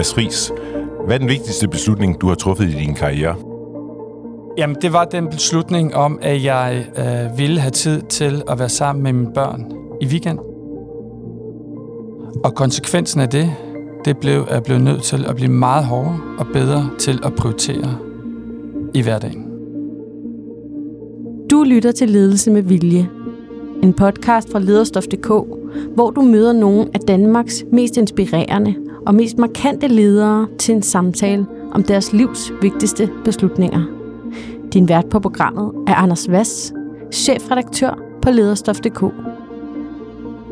Mads Friis, hvad er den vigtigste beslutning, du har truffet i din karriere? Jamen, det var den beslutning om, at jeg øh, ville have tid til at være sammen med mine børn i weekend. Og konsekvensen af det, det blev, at jeg blev nødt til at blive meget hårdere og bedre til at prioritere i hverdagen. Du lytter til Ledelse med Vilje. En podcast fra lederstof.dk, hvor du møder nogle af Danmarks mest inspirerende og mest markante ledere til en samtale om deres livs vigtigste beslutninger. Din vært på programmet er Anders Vass, chefredaktør på lederstof.dk.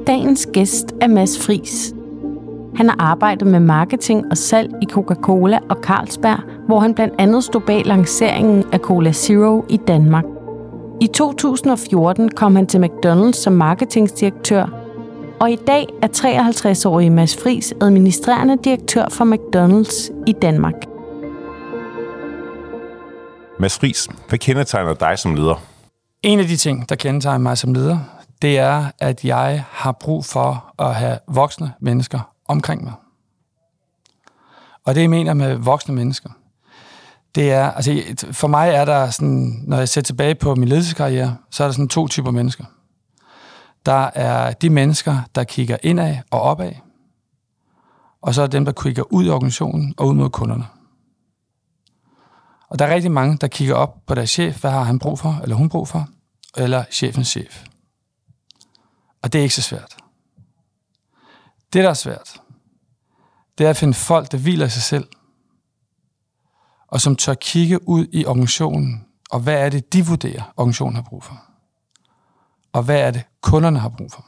Dagens gæst er Mads Fris. Han har arbejdet med marketing og salg i Coca-Cola og Carlsberg, hvor han blandt andet stod bag lanceringen af Cola Zero i Danmark. I 2014 kom han til McDonald's som marketingdirektør, og i dag er 53-årige Mads Fris administrerende direktør for McDonald's i Danmark. Mads Friis, hvad kendetegner dig som leder? En af de ting, der kendetegner mig som leder, det er, at jeg har brug for at have voksne mennesker omkring mig. Og det, jeg mener med voksne mennesker, det er, altså for mig er der sådan, når jeg ser tilbage på min ledelseskarriere, så er der sådan to typer mennesker. Der er de mennesker, der kigger indad og opad, og så er dem, der kigger ud i organisationen og ud mod kunderne. Og der er rigtig mange, der kigger op på deres chef, hvad har han brug for, eller hun brug for, eller chefens chef. Og det er ikke så svært. Det, der er svært, det er at finde folk, der hviler i sig selv, og som tør kigge ud i organisationen, og hvad er det, de vurderer, organisationen har brug for. Og hvad er det, kunderne har brug for.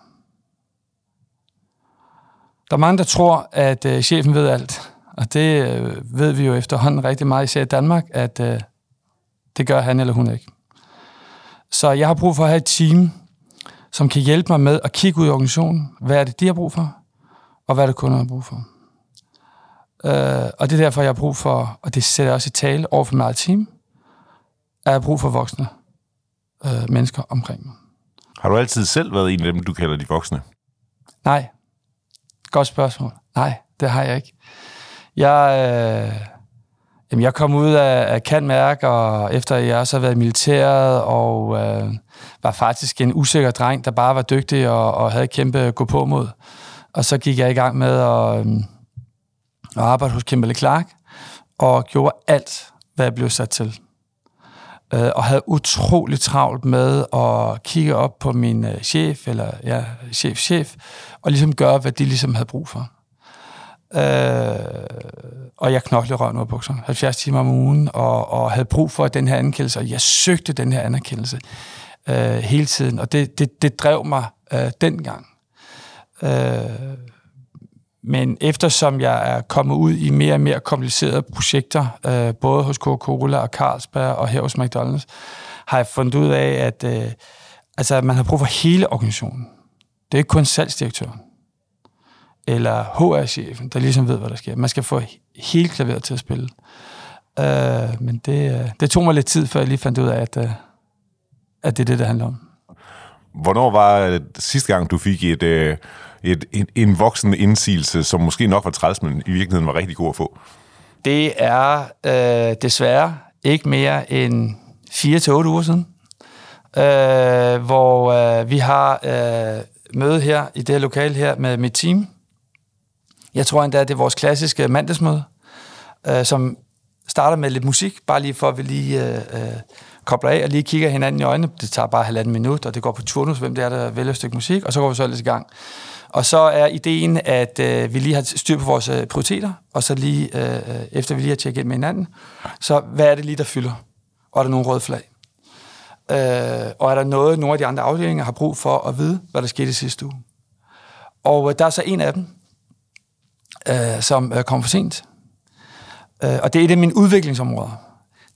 Der er mange, der tror, at øh, chefen ved alt, og det øh, ved vi jo efterhånden rigtig meget, især i Danmark, at øh, det gør han eller hun ikke. Så jeg har brug for at have et team, som kan hjælpe mig med at kigge ud i organisationen. Hvad er det, de har brug for? Og hvad er det, kunderne har brug for? Øh, og det er derfor, jeg har brug for, og det sætter jeg også i tale over for mit team, at jeg har brug for voksne øh, mennesker omkring mig. Har du altid selv været en af dem, du kalder de voksne? Nej. Godt spørgsmål. Nej, det har jeg ikke. Jeg, øh, jamen jeg kom ud af, af Kantmærk, og efter jeg også har været i militæret, og øh, var faktisk en usikker dreng, der bare var dygtig og, og havde kæmpe gå på mod. Og så gik jeg i gang med at, øh, at arbejde hos Kimberly Clark, og gjorde alt, hvad jeg blev sat til. Øh, og havde utrolig travlt med at kigge op på min øh, chef, eller ja, chef, chef, og ligesom gøre, hvad de ligesom havde brug for. Øh, og jeg knoklede røven ud af bukserne, 70 timer om ugen, og, og havde brug for den her anerkendelse, og jeg søgte den her anerkendelse øh, hele tiden, og det, det, det drev mig øh, dengang. Øh, men eftersom jeg er kommet ud i mere og mere komplicerede projekter, øh, både hos Coca-Cola og Carlsberg og her hos McDonald's, har jeg fundet ud af, at øh, altså, man har brug for hele organisationen. Det er ikke kun salgsdirektøren eller HR-chefen, der ligesom ved, hvad der sker. Man skal få hele klaveret til at spille. Øh, men det, øh, det tog mig lidt tid, før jeg lige fandt ud af, at, øh, at det er det, det handler om. Hvornår var sidste gang, du fik et, øh, et, en, en voksen indsigelse, som måske nok var træls, men i virkeligheden var rigtig god at få? Det er øh, desværre ikke mere end 4-8 uger siden, øh, hvor øh, vi har øh, møde her i det her lokale her med mit team, jeg tror endda, det er vores klassiske mandagsmøde, øh, som starter med lidt musik, bare lige for at vi lige øh, øh, kobler af og lige kigger hinanden i øjnene. Det tager bare halvanden minut, og det går på turnus, hvem det er, der vælger et stykke musik, og så går vi så lidt i gang. Og så er ideen, at øh, vi lige har styr på vores øh, prioriteter, og så lige, øh, øh, efter vi lige har tjekket ind med hinanden, så hvad er det lige, der fylder? Og er der nogle røde flag? Øh, og er der noget, nogle af de andre afdelinger har brug for at vide, hvad der skete i sidste uge? Og øh, der er så en af dem, øh, som øh, kommer for sent. Øh, og det er et af mine udviklingsområder.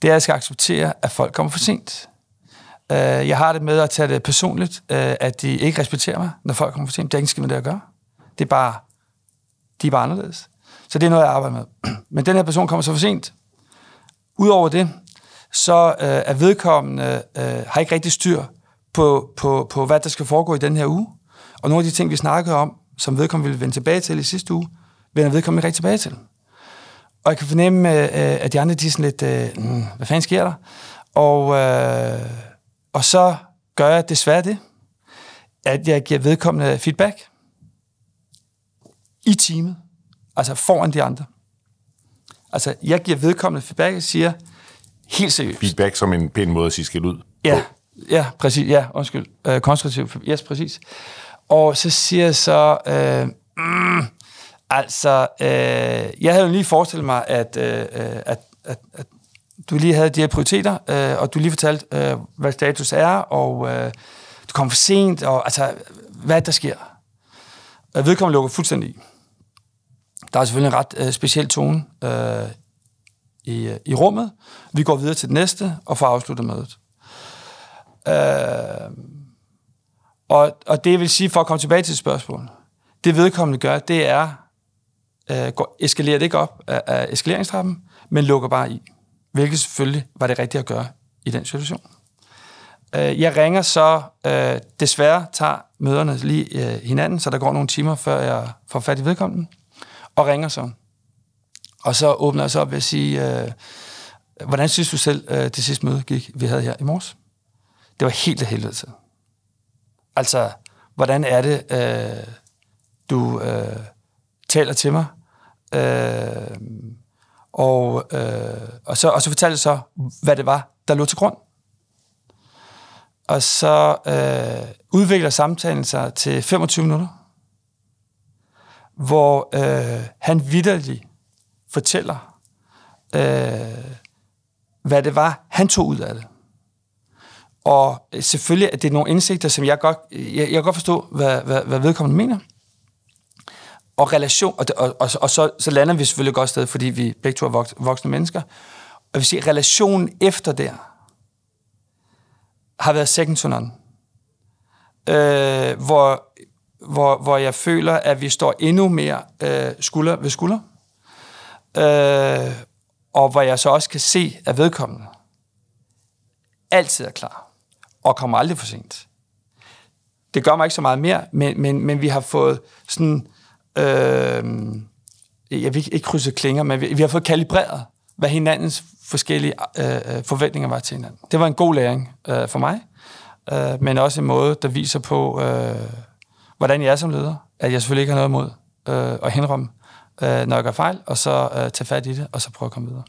Det er, at jeg skal acceptere, at folk kommer for sent. Øh, jeg har det med at tage det personligt, øh, at de ikke respekterer mig, når folk kommer for sent. Det er ikke med det at gøre. Det er bare, de er bare anderledes. Så det er noget, jeg arbejder med. Men den her person kommer så for sent. Udover det, så øh, er vedkommende øh, har ikke rigtig styr på, på, på, hvad der skal foregå i den her uge. Og nogle af de ting, vi snakkede om, som vedkommende ville vende tilbage til i sidste uge, vender vedkommende ikke rigtig tilbage til. og jeg kan fornemme, øh, at de andre de er sådan lidt, øh, hmm, hvad fanden sker der? Og, øh, og så gør jeg desværre det, at jeg giver vedkommende feedback i teamet, altså foran de andre. Altså, jeg giver vedkommende feedback og siger, helt seriøst. Feedback som en pæn måde at sige skæld ud. Ja, ja, præcis. Ja, undskyld. Øh, konstruktiv. Yes, præcis. Og så siger jeg så, øh, mm, altså, øh, jeg havde jo lige forestillet mig, at, øh, at, at, at du lige havde de her prioriteter, øh, og du lige fortalte, øh, hvad status er, og øh, du kom for sent, og altså, hvad der sker. Øh, vedkommende lukker fuldstændig i. Der er selvfølgelig en ret øh, speciel tone øh, i, øh, i rummet. Vi går videre til det næste, og får afsluttet mødet. Øh, og, og det vil sige, for at komme tilbage til spørgsmålet, det vedkommende gør, det er, øh, går, eskalerer det ikke op af, af eskaleringstrappen, men lukker bare i. Hvilket selvfølgelig var det rigtige at gøre i den situation. Øh, jeg ringer så, øh, desværre tager møderne lige øh, hinanden, så der går nogle timer, før jeg får fat i vedkommende, og ringer så. Og så åbner jeg så op ved at sige, øh, hvordan synes du selv, øh, det sidste møde gik, vi havde her i morges? Det var helt af helvede til. Altså, hvordan er det, øh, du øh, taler til mig? Øh, og, øh, og, så, og så fortalte jeg så, hvad det var, der lå til grund. Og så øh, udvikler samtalen sig til 25 minutter, hvor øh, han vidderligt fortæller, øh, hvad det var, han tog ud af det. Og øh, selvfølgelig er det nogle indsigter, som jeg godt, jeg, jeg godt forstå, hvad, hvad, hvad vedkommende mener. Og relation, og, og, og, og så, så lander vi selvfølgelig godt sted, fordi vi begge to er voksne mennesker. Og vi siger, relationen efter der har været second to none. Øh, hvor, hvor, hvor jeg føler, at vi står endnu mere øh, skulder ved skulder. Øh, og hvor jeg så også kan se, at vedkommende altid er klar og kommer aldrig for sent. Det gør mig ikke så meget mere, men, men, men vi har fået sådan, øh, jeg vil ikke krydse klinger, men vi, vi har fået kalibreret, hvad hinandens forskellige øh, øh, forventninger var til hinanden. Det var en god læring øh, for mig, øh, men også en måde, der viser på, øh, hvordan jeg er som leder, at jeg selvfølgelig ikke har noget imod øh, at henrømme, øh, når jeg gør fejl, og så øh, tage fat i det, og så prøve at komme videre.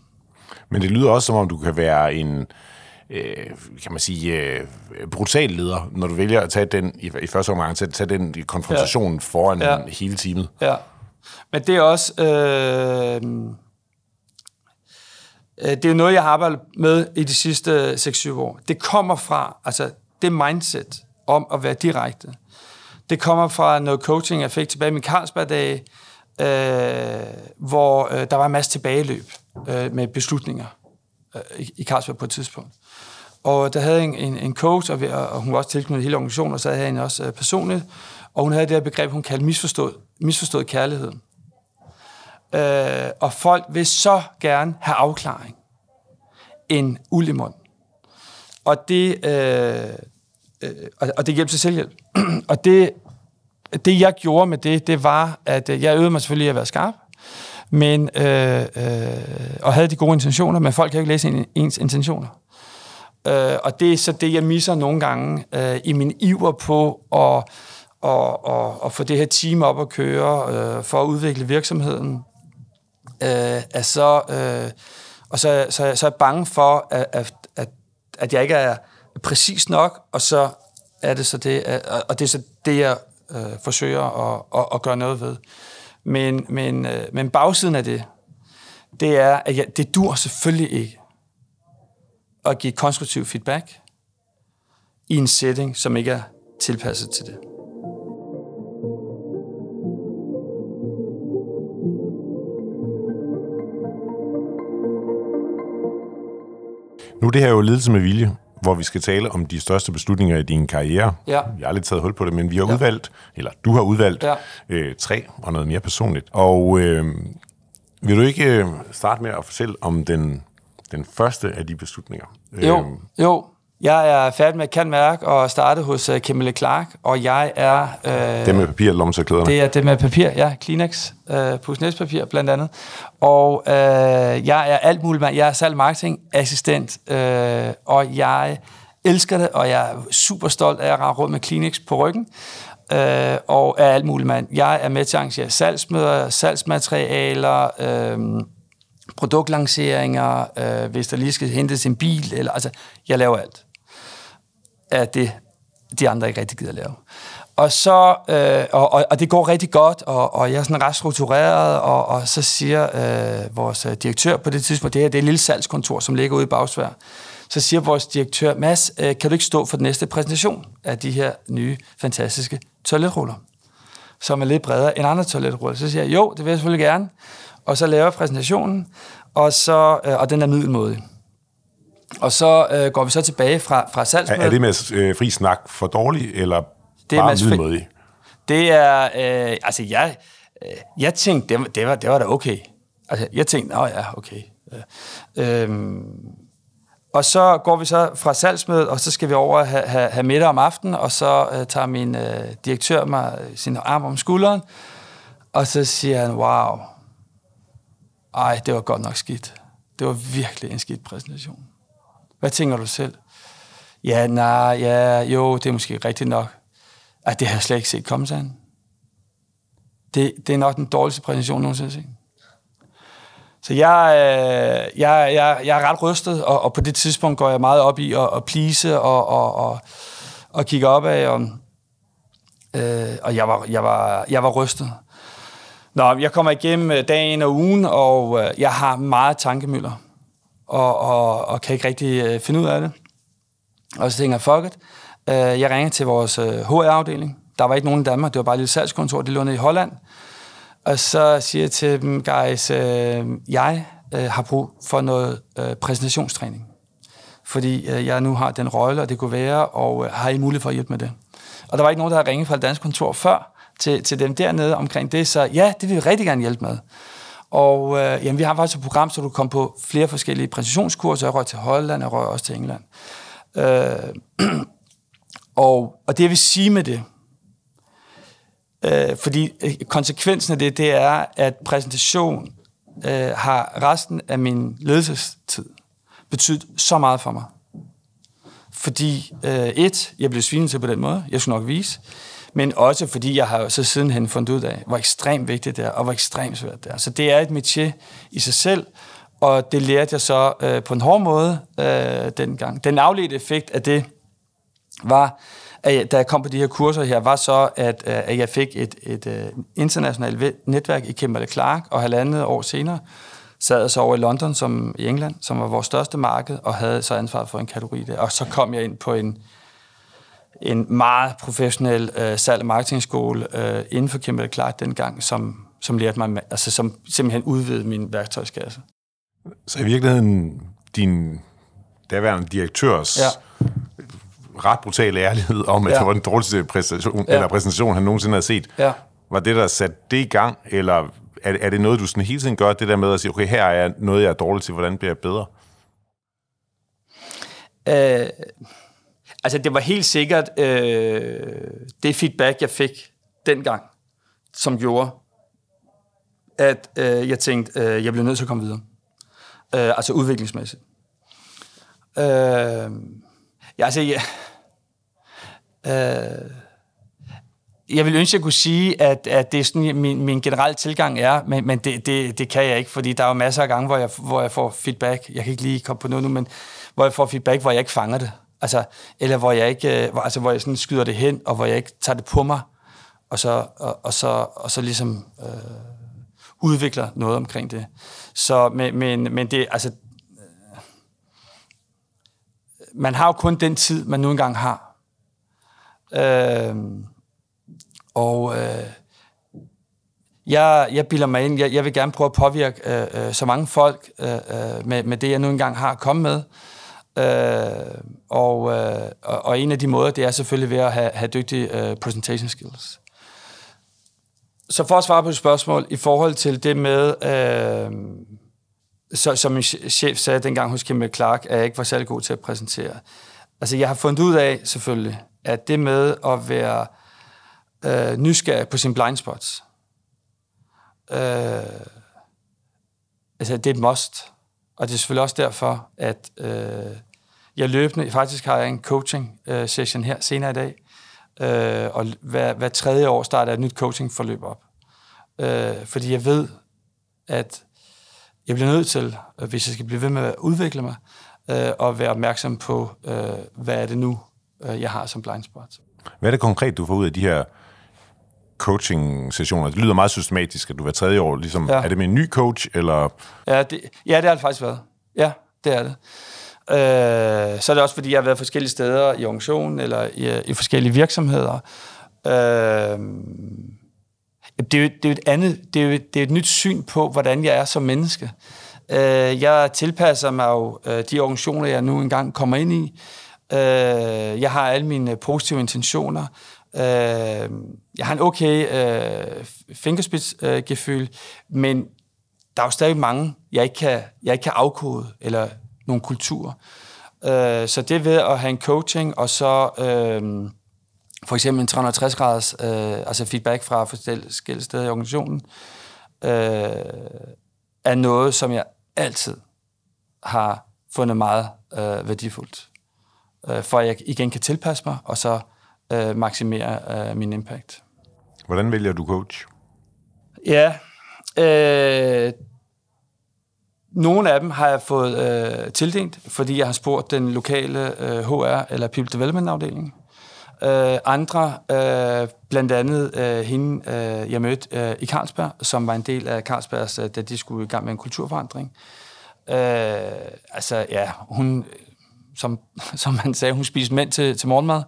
Men det lyder også, som om du kan være en, øh, kan man sige, øh, brutal leder, når du vælger at tage den, i, i første omgang, at tage den konfrontation ja. foran ja. hele teamet. Ja, men det er også... Øh, øh det er noget, jeg har arbejdet med i de sidste 6-7 år. Det kommer fra, altså det mindset om at være direkte. Det kommer fra noget coaching, jeg fik tilbage i min Carlsberg-dag, øh, hvor øh, der var en masse tilbageløb øh, med beslutninger øh, i, i Carlsberg på et tidspunkt. Og der havde en, en, en coach, og, vi, og hun var også tilknyttet hele organisationen, og så havde jeg også øh, personligt, og hun havde det her begreb, hun kaldte misforstået, misforstået kærlighed. Øh, og folk vil så gerne have afklaring en ulimon. Og det, øh, øh, og det hjælper til selvhjælp. og det, det, jeg gjorde med det, det var, at øh, jeg øvede mig selvfølgelig at være skarp, men, øh, øh, og havde de gode intentioner, men folk kan jo ikke læse ens intentioner. Øh, og det er så det, jeg misser nogle gange øh, i min iver på at, og, og, og få det her team op at køre, øh, for at udvikle virksomheden. Øh, at så, øh, og så, så, så er jeg bange for, at, at, at, at jeg ikke er præcis nok, og så er det så det, og det er så det, jeg øh, forsøger at, at, at gøre noget ved. Men, men, øh, men bagsiden af det, det er, at jeg, det dur selvfølgelig ikke at give konstruktiv feedback i en setting, som ikke er tilpasset til det. Nu er det her jo ledelse med vilje, hvor vi skal tale om de største beslutninger i din karriere. Ja. Jeg har lidt taget hul på det, men vi har ja. udvalgt, eller du har udvalgt, ja. øh, tre og noget mere personligt. Og øh, vil du ikke øh, starte med at fortælle om den den første af de beslutninger. Jo, øhm. jo. Jeg er færdig med Kan Mærk og startet hos uh, Kimberly Clark, og jeg er... Øh, det med papir, lommetørklæderne? Det er det med papir, ja. Kleenex, øh, pusnæspapir blandt andet. Og øh, jeg er alt muligt. Jeg er salg marketing assistent, øh, og jeg elsker det, og jeg er super stolt af at rende rundt med Kleenex på ryggen. Øh, og er alt muligt mand. Jeg er med til at arrangere salgsmøder, salgsmaterialer, øh, produktlanceringer, øh, hvis der lige skal hentes en bil, eller altså, jeg laver alt af det, de andre ikke rigtig gider lave. Og så, øh, og, og, og det går rigtig godt, og, og jeg er sådan ret struktureret, og, og så siger øh, vores øh, direktør på det tidspunkt, det her det er et lille salgskontor, som ligger ude i Bagsvær, så siger vores direktør, Mads, øh, kan du ikke stå for den næste præsentation af de her nye, fantastiske toiletruller, som er lidt bredere end andre toiletruller? Så siger jeg, jo, det vil jeg selvfølgelig gerne. Og så laver jeg præsentationen, og, så, øh, og den er middelmådig. Og så øh, går vi så tilbage fra, fra salgsmødet. Er, er det med øh, fri snak for dårlig, eller det er bare middelmådig? Det er, øh, altså jeg, øh, jeg tænkte, det, det, var, det var da okay. Altså jeg tænkte, nå ja, okay. Øh, øh, og så går vi så fra salgsmødet, og så skal vi over have, have, have middag om aftenen, og så øh, tager min øh, direktør mig sin arm om skulderen, og så siger han, wow, ej, det var godt nok skidt. Det var virkelig en skidt præsentation. Hvad tænker du selv? Ja, nej, ja, jo, det er måske rigtigt nok. Ej, det har jeg slet ikke set komme, sådan. Det, det er nok den dårligste præsentation nogensinde set. Så jeg, øh, jeg, jeg, jeg er ret rystet, og, og på det tidspunkt går jeg meget op i at, at please og, og, og, og kigge op af, og, øh, og jeg, var, jeg, var, jeg var rystet. Nå, jeg kommer igennem øh, dagen og ugen, og øh, jeg har meget tankemøller, og, og, og kan ikke rigtig øh, finde ud af det. Og så tænker jeg, fuck it. Jeg ringer til vores HR-afdeling. Der var ikke nogen i Danmark, det var bare et lille salgskontor, det lå nede i Holland. Og så siger jeg til dem, guys, jeg har brug for noget præsentationstræning. Fordi jeg nu har den rolle, og det kunne være, og har I mulighed for at hjælpe med det? Og der var ikke nogen, der havde ringet fra et dansk kontor før til, til dem dernede omkring det, så ja, det vil vi rigtig gerne hjælpe med. Og øh, jamen, vi har faktisk et program, så du kan komme på flere forskellige præcisionskurser. Jeg røg til Holland, jeg røg også til England. Øh, og, og det jeg vil sige med det, Øh, fordi øh, konsekvensen af det, det er, at præsentation øh, har resten af min ledelsestid betydet så meget for mig. Fordi øh, et, jeg blev svinet til på den måde, jeg skulle nok vise, men også fordi jeg har så sidenhen fundet ud af, hvor ekstremt vigtigt det er, og hvor ekstremt svært det er. Så det er et métier i sig selv, og det lærte jeg så øh, på en hård måde øh, dengang. Den afledte effekt af det var, at, da jeg kom på de her kurser her, var så, at, øh, at jeg fik et, et, et øh, internationalt netværk i Kimberley Clark, og halvandet år senere sad jeg så over i London som i England, som var vores største marked, og havde så ansvaret for en kategori der. Og så kom jeg ind på en, en meget professionel uh, salg- og marketingskole uh, inden for Kimberley Clark dengang, som, som lærte mig, altså som simpelthen udvidede min værktøjskasse. Så i virkeligheden, din daværende direktørs ja ret brutal ærlighed om, at ja. det var den dårligste præstation, ja. eller præsentation, han nogensinde havde set. Ja. Var det, der satte det i gang, eller er, er det noget, du sådan hele tiden gør, det der med at sige, okay, her er noget, jeg er dårlig til, hvordan bliver jeg bedre? Øh, altså, det var helt sikkert øh, det feedback, jeg fik dengang, som gjorde, at øh, jeg tænkte, øh, jeg bliver nødt til at komme videre. Øh, altså udviklingsmæssigt. Øh, ja, altså, ja, Øh, jeg vil ønske, at jeg kunne sige, at, at det er sådan, min, min generelle tilgang er, men, men det, det, det kan jeg ikke, fordi der er jo masser af gange, hvor jeg, hvor jeg får feedback. Jeg kan ikke lige komme på noget nu, men hvor jeg får feedback, hvor jeg ikke fanger det. Altså, eller hvor jeg ikke, øh, hvor, altså, hvor jeg sådan skyder det hen, og hvor jeg ikke tager det på mig, og så, og, og så, og så ligesom øh, udvikler noget omkring det. Så, men, men, men det, altså, øh, man har jo kun den tid, man nu engang har. Øh, og øh, jeg, jeg bilder mig ind, jeg, jeg vil gerne prøve at påvirke øh, øh, så mange folk øh, øh, med, med det, jeg nu engang har kommet med. Øh, og, øh, og, en af de måder, det er selvfølgelig ved at have, have dygtige øh, presentation skills. Så for at svare på et spørgsmål, i forhold til det med, øh, så, som min chef sagde dengang hos Kim Clark, at jeg ikke var særlig god til at præsentere. Altså, jeg har fundet ud af, selvfølgelig, at det med at være øh, nysgerrig på sin blind spots, øh, altså, det er et must. Og det er selvfølgelig også derfor, at øh, jeg løbende, faktisk har jeg en coaching øh, session her senere i dag, øh, og hver, hver tredje år starter et nyt coaching-forløb op. Øh, fordi jeg ved, at jeg bliver nødt til, hvis jeg skal blive ved med at udvikle mig, øh, og være opmærksom på, øh, hvad er det nu, øh, jeg har som blind spot. Hvad er det konkret, du får ud af de her coaching-sessioner? Det lyder meget systematisk, at du hver tredje år, ligesom, ja. er det med en ny coach, eller? Ja, det, ja, det har det faktisk været. Ja, det er det. Øh, så er det også, fordi jeg har været forskellige steder i organisationen, eller i, i forskellige virksomheder. Øh, det er, jo, det er et andet, det er jo, det er et nyt syn på, hvordan jeg er som menneske. Øh, jeg tilpasser mig jo øh, de organisationer, jeg nu engang kommer ind i. Øh, jeg har alle mine positive intentioner. Øh, jeg har en okay øh, fingerspidsgefyld, øh, men der er jo stadig mange, jeg ikke kan, jeg ikke kan afkode, eller nogle kulturer. Øh, så det ved at have en coaching, og så øh, for eksempel en 360-graders øh, altså feedback fra forskellige steder i organisationen, øh, er noget, som jeg altid har fundet meget øh, værdifuldt. Øh, for at jeg igen kan tilpasse mig, og så øh, maksimere øh, min impact. Hvordan vælger du coach? Ja, øh, nogle af dem har jeg fået øh, tildelt, fordi jeg har spurgt den lokale øh, HR eller People Development afdeling. Øh, andre, øh, blandt andet øh, hende, øh, jeg mødte øh, i Carlsberg, som var en del af Carlsbergs, øh, da de skulle i gang med en kulturforandring. Øh, altså, ja, hun, som, som man sagde, hun spiste mænd til, til morgenmad.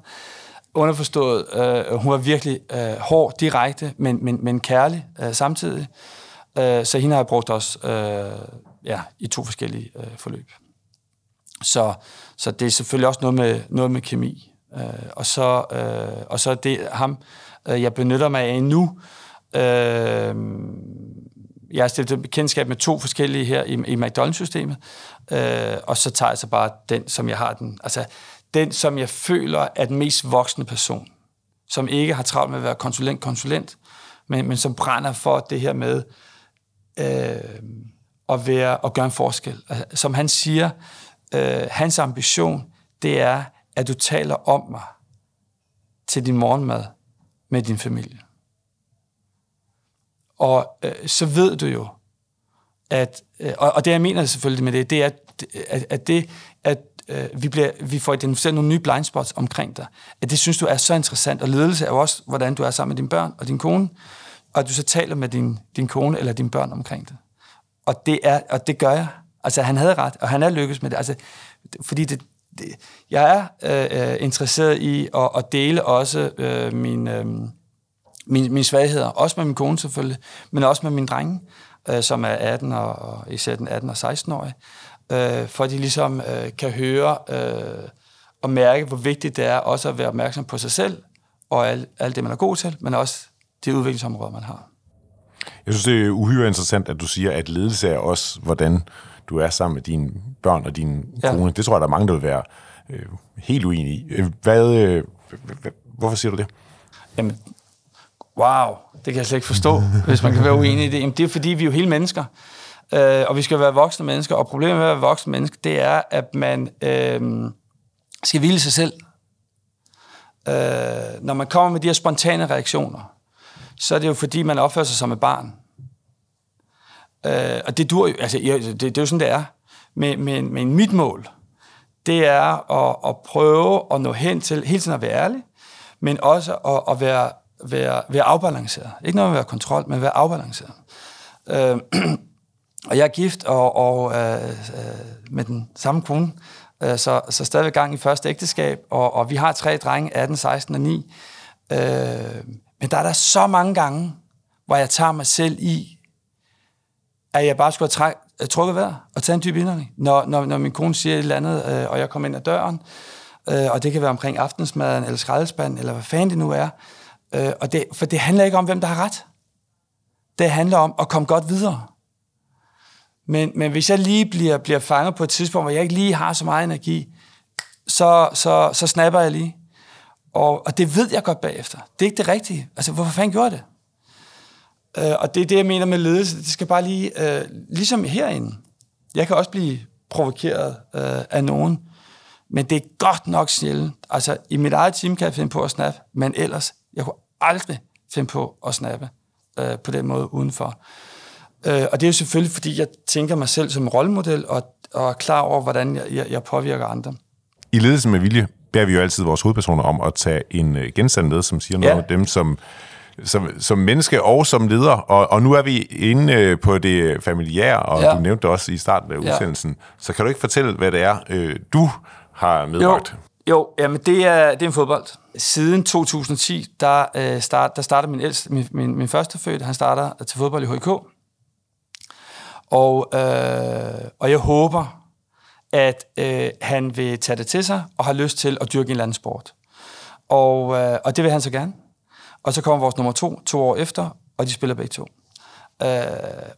Underforstået, øh, hun var virkelig øh, hård, direkte, men, men, men kærlig øh, samtidig. Øh, så hende har jeg brugt også øh, ja, i to forskellige øh, forløb. Så, så det er selvfølgelig også noget med, noget med kemi. Øh, og, så, øh, og så det ham, øh, jeg benytter mig af nu. Øh, jeg har stillet bekendtskab med to forskellige her i, i McDonald's-systemet, øh, og så tager jeg så bare den, som jeg har den. Altså, den, som jeg føler er den mest voksne person, som ikke har travlt med at være konsulent-konsulent, men, men som brænder for det her med øh, at, være, at gøre en forskel. Altså, som han siger, øh, hans ambition, det er, at du taler om mig til din morgenmad med din familie. Og øh, så ved du jo, at, øh, og, og det jeg mener selvfølgelig med det, det er, at, at det, at øh, vi, bliver, vi får identificeret nogle nye blind spots omkring dig, at det synes du er så interessant, og ledelse er jo også, hvordan du er sammen med dine børn og din kone, og at du så taler med din, din kone eller dine børn omkring det. Og det, er, og det gør jeg. Altså, han havde ret, og han er lykkedes med det. Altså, fordi det, det, jeg er øh, øh, interesseret i at, at dele også øh, min, øh, min, mine svagheder, også med min kone selvfølgelig, men også med mine drenge, øh, som er 18 og, og især den 18 og 16-årige, øh, for at de ligesom øh, kan høre øh, og mærke, hvor vigtigt det er også at være opmærksom på sig selv, og alt, alt det, man er god til, men også de udviklingsområder, man har. Jeg synes, det er uhyre interessant, at du siger, at ledelse er også, hvordan du er sammen med dine børn og din ja. kone. Det tror jeg, der er mange, der vil være øh, helt uenige i. Øh, hvad, øh, hvorfor siger du det? Jamen, wow, det kan jeg slet ikke forstå, hvis man kan være uenig i det. Jamen, det er fordi, vi er jo hele mennesker, øh, og vi skal være voksne mennesker, og problemet med at være voksne mennesker, det er, at man øh, skal hvile sig selv. Øh, når man kommer med de her spontane reaktioner, så er det jo fordi, man opfører sig som et barn. Øh, og det dur jo, altså, det, det er jo sådan, det er. Men, men, men mit mål, det er at, at prøve at nå hen til, hele tiden at være ærlig, men også at, at være, være, være afbalanceret. Ikke noget med at være kontrol, men være afbalanceret. Øh, og jeg er gift og, og øh, øh, med den samme kone, øh, så, så stadigvæk gang i første ægteskab, og, og vi har tre drenge, 18, 16 og 9. Øh, men der er der så mange gange, hvor jeg tager mig selv i, at jeg bare skulle have træk, øh, trukket vejret og tage en dyb indånding. Når, når, når min kone siger et eller andet, øh, og jeg kommer ind ad døren, øh, og det kan være omkring aftensmaden, eller skraldespanden, eller hvad fanden det nu er. Øh, og det, for det handler ikke om, hvem der har ret. Det handler om at komme godt videre. Men, men hvis jeg lige bliver, bliver fanget på et tidspunkt, hvor jeg ikke lige har så meget energi, så, så, så snapper jeg lige. Og, og det ved jeg godt bagefter. Det er ikke det rigtige. Altså, hvorfor fanden gjorde jeg det? Øh, og det er det, jeg mener med ledelse. Det skal bare lige, øh, ligesom herinde. Jeg kan også blive provokeret øh, af nogen, men det er godt nok sjældent. Altså, i mit eget team kan jeg finde på at snappe, men ellers, jeg kunne aldrig finde på at snappe øh, på den måde udenfor. Øh, og det er jo selvfølgelig, fordi jeg tænker mig selv som rollemodel, og, og er klar over, hvordan jeg, jeg, jeg påvirker andre. I ledelse med vilje beder vi jo altid vores hovedpersoner om at tage en øh, genstand med, som siger noget ja. om dem, som som, som menneske og som leder, og, og nu er vi inde øh, på det familiære, og ja. du nævnte det også i starten af udsendelsen, ja. så kan du ikke fortælle, hvad det er, øh, du har medbragt? Jo, jo jamen det er, det er en fodbold. Siden 2010, der, øh, start, der starter min, ældste, min, min, min første født, han starter til fodbold i HK. Og, øh, og jeg håber, at øh, han vil tage det til sig, og har lyst til at dyrke en eller anden sport. Og, øh, og det vil han så gerne. Og så kommer vores nummer to, to år efter, og de spiller begge to. Øh,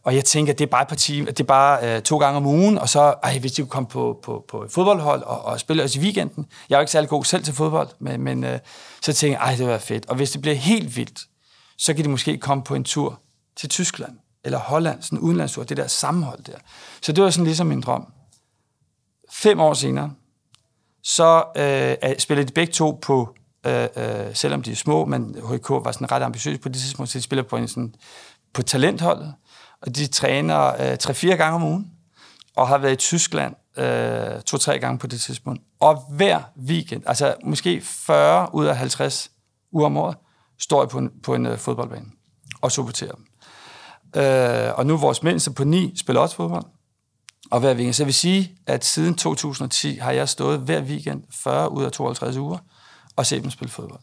og jeg tænker, det er bare et par timer, det er bare øh, to gange om ugen, og så, ej, hvis de kunne komme på, på, på et fodboldhold og, og spille os i weekenden. Jeg er jo ikke særlig god selv til fodbold, men, men øh, så tænker jeg, ej, det var fedt. Og hvis det bliver helt vildt, så kan de måske komme på en tur til Tyskland eller Holland, sådan en udenlandstur, det der sammenhold der. Så det var sådan ligesom min drøm. Fem år senere, så øh, spillede de begge to på øh, øh, selvom de er små, men HK var sådan ret ambitiøs på det tidspunkt, så de spiller på, en sådan, på talentholdet, og de træner øh, tre-fire gange om ugen, og har været i Tyskland øh, to-tre gange på det tidspunkt. Og hver weekend, altså måske 40 ud af 50 uger om året, står jeg på en, på en øh, fodboldbane og supporterer dem. Øh, og nu er vores mindste på 9 spiller også fodbold, og hver weekend. Så jeg vil sige, at siden 2010 har jeg stået hver weekend 40 ud af 52 uger, og se dem spille fodbold.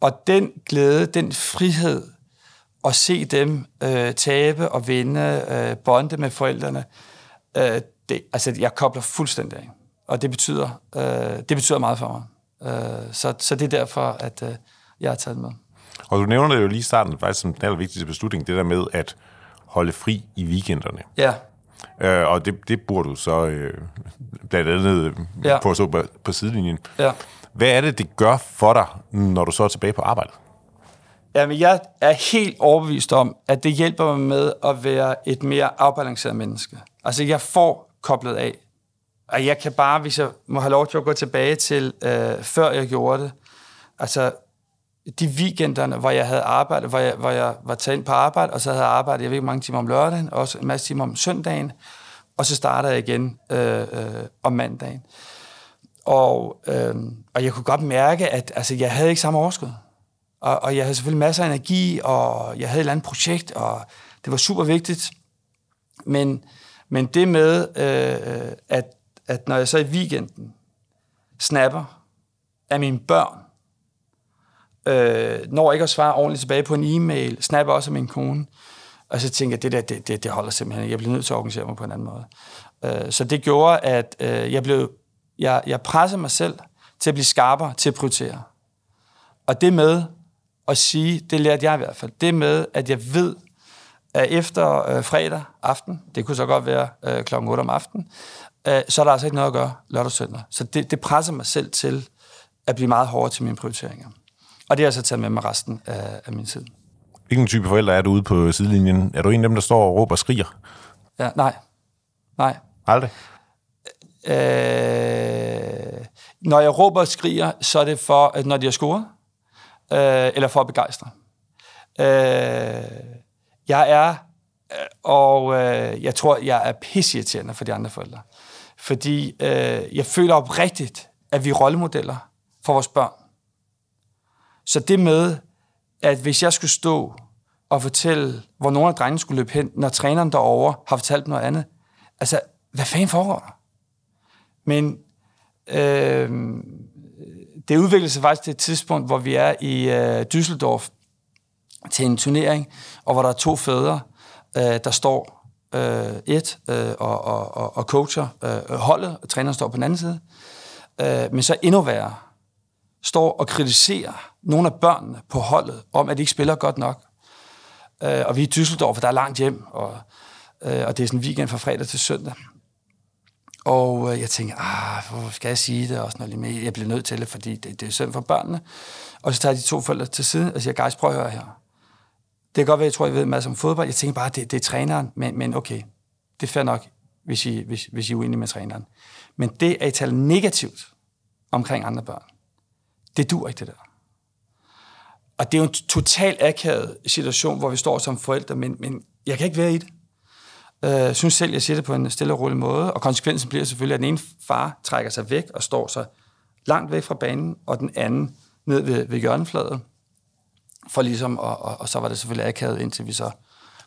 Og den glæde, den frihed, at se dem øh, tabe og vinde, øh, bonde med forældrene, øh, det, altså jeg kobler fuldstændig af. Og det betyder, øh, det betyder meget for mig. Øh, så, så det er derfor, at øh, jeg har taget med. Og du nævner det jo lige i starten, faktisk som den allervigtigste beslutning, det der med at holde fri i weekenderne. Ja. Øh, og det, det burde du så øh, blandt andet ja. på, så på, på sidelinjen. Ja. Hvad er det, det gør for dig, når du så er tilbage på arbejde? Jamen, jeg er helt overbevist om, at det hjælper mig med at være et mere afbalanceret menneske. Altså, jeg får koblet af. Og jeg kan bare, hvis jeg må have lov til at gå tilbage til, øh, før jeg gjorde det, altså, de weekenderne, hvor jeg havde arbejdet, hvor jeg, hvor jeg var taget ind på arbejde, og så havde jeg arbejdet, jeg ved ikke, mange timer om lørdagen, og også en masse timer om søndagen, og så startede jeg igen øh, øh, om mandagen. Og, øh, og jeg kunne godt mærke, at altså, jeg havde ikke samme overskud. Og, og jeg havde selvfølgelig masser af energi, og jeg havde et eller andet projekt, og det var super vigtigt. Men, men det med, øh, at, at når jeg så i weekenden snapper af mine børn, øh, når ikke at svare ordentligt tilbage på en e-mail, snapper også af min kone, og så tænker jeg, det der, det, det, det holder simpelthen Jeg bliver nødt til at organisere mig på en anden måde. Øh, så det gjorde, at øh, jeg blev jeg, jeg pressede mig selv til at blive skarpere, til at prioritere. Og det med at sige, det lærte jeg i hvert fald, det med, at jeg ved, at efter øh, fredag aften, det kunne så godt være øh, klokken 8 om aftenen, øh, så er der altså ikke noget at gøre lørdag og søndag. Så det, det presser mig selv til at blive meget hårdere til mine prioriteringer. Og det har jeg så taget med mig resten af, af min tid. Hvilken type forældre er du ude på sidelinjen? Er du en af dem, der står og råber og skriger? Ja, nej. Nej. Aldrig? Øh, når jeg råber og skriger, så er det for, at når de har scoret, øh, eller for at begejstre. Øh, jeg er, øh, og øh, jeg tror, jeg er pisseirriterende for de andre forældre. Fordi øh, jeg føler oprigtigt, at vi er rollemodeller for vores børn. Så det med, at hvis jeg skulle stå og fortælle, hvor nogle af drengene skulle løbe hen, når træneren derovre har fortalt noget andet, altså, hvad fanden foregår der? Men øh, det udviklede sig faktisk til et tidspunkt, hvor vi er i øh, Düsseldorf til en turnering, og hvor der er to fædre, øh, der står øh, et øh, og, og, og coacher øh, holdet, og træneren står på den anden side. Øh, men så endnu værre, står og kritiserer nogle af børnene på holdet, om at de ikke spiller godt nok. Øh, og vi er i Düsseldorf, for der er langt hjem, og, øh, og det er sådan en weekend fra fredag til søndag. Og øh, jeg tænkte, ah, hvor skal jeg sige det? Og sådan noget, men jeg bliver nødt til det, fordi det, det er synd for børnene. Og så tager de to forældre til side og siger, guys, prøv at høre her. Det kan godt være, jeg tror, jeg ved masser om fodbold. Jeg tænker bare, det, det er træneren, men, men okay, det er fair nok, hvis I, hvis, hvis I er uenige med træneren. Men det, at I taler negativt omkring andre børn, det dur ikke, det der. Og det er jo en total akavet situation, hvor vi står som forældre, men, men jeg kan ikke være i det. Jeg synes selv, jeg siger det på en stille og rolig måde, og konsekvensen bliver selvfølgelig, at den ene far trækker sig væk og står sig langt væk fra banen, og den anden ned ved, ved hjørnefladet. For ligesom, og, og, og så var det selvfølgelig akavet, indtil vi så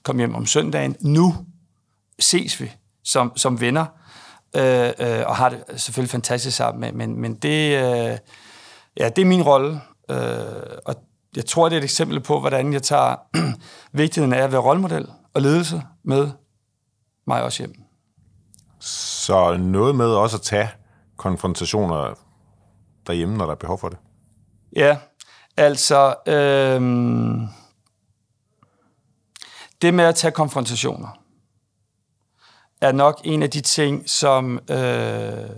kom hjem om søndagen. Nu ses vi som, som venner, øh, øh, og har det selvfølgelig fantastisk sammen, men, men, men det, øh, ja, det er min rolle, øh, og jeg tror, det er et eksempel på, hvordan jeg tager vigtigheden af at være rollemodel og ledelse med mig også hjem. Så noget med også at tage konfrontationer derhjemme, når der er behov for det? Ja, altså... Øh, det med at tage konfrontationer er nok en af de ting, som øh,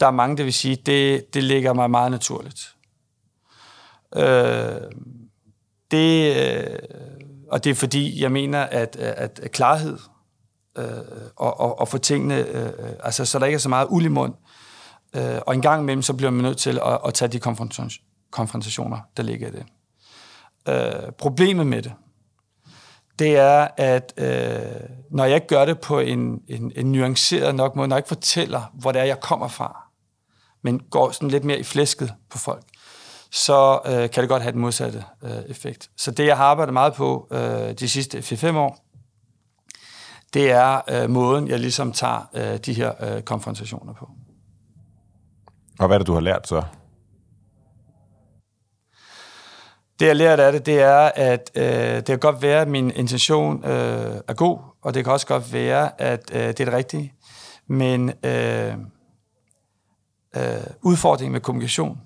der er mange, der vil sige, det, det ligger mig meget naturligt. Øh, det, øh, og det er fordi, jeg mener, at, at, at klarhed øh, og, og, og få tingene, øh, øh altså så der ikke er så meget uld i mund, øh, og en gang imellem, så bliver man nødt til at, at tage de konfrontationer, der ligger i det. Øh, problemet med det, det er, at øh, når jeg ikke gør det på en, en, en nuanceret nok måde, når jeg ikke fortæller, hvor det er, jeg kommer fra, men går sådan lidt mere i flæsket på folk, så øh, kan det godt have den modsatte øh, effekt. Så det, jeg har arbejdet meget på øh, de sidste 4-5 år, det er øh, måden, jeg ligesom tager øh, de her øh, konfrontationer på. Og hvad er det, du har lært så? Det, jeg har lært af det, det er, at øh, det kan godt være, at min intention øh, er god, og det kan også godt være, at øh, det er det rigtige. Men øh, øh, udfordringen med kommunikation,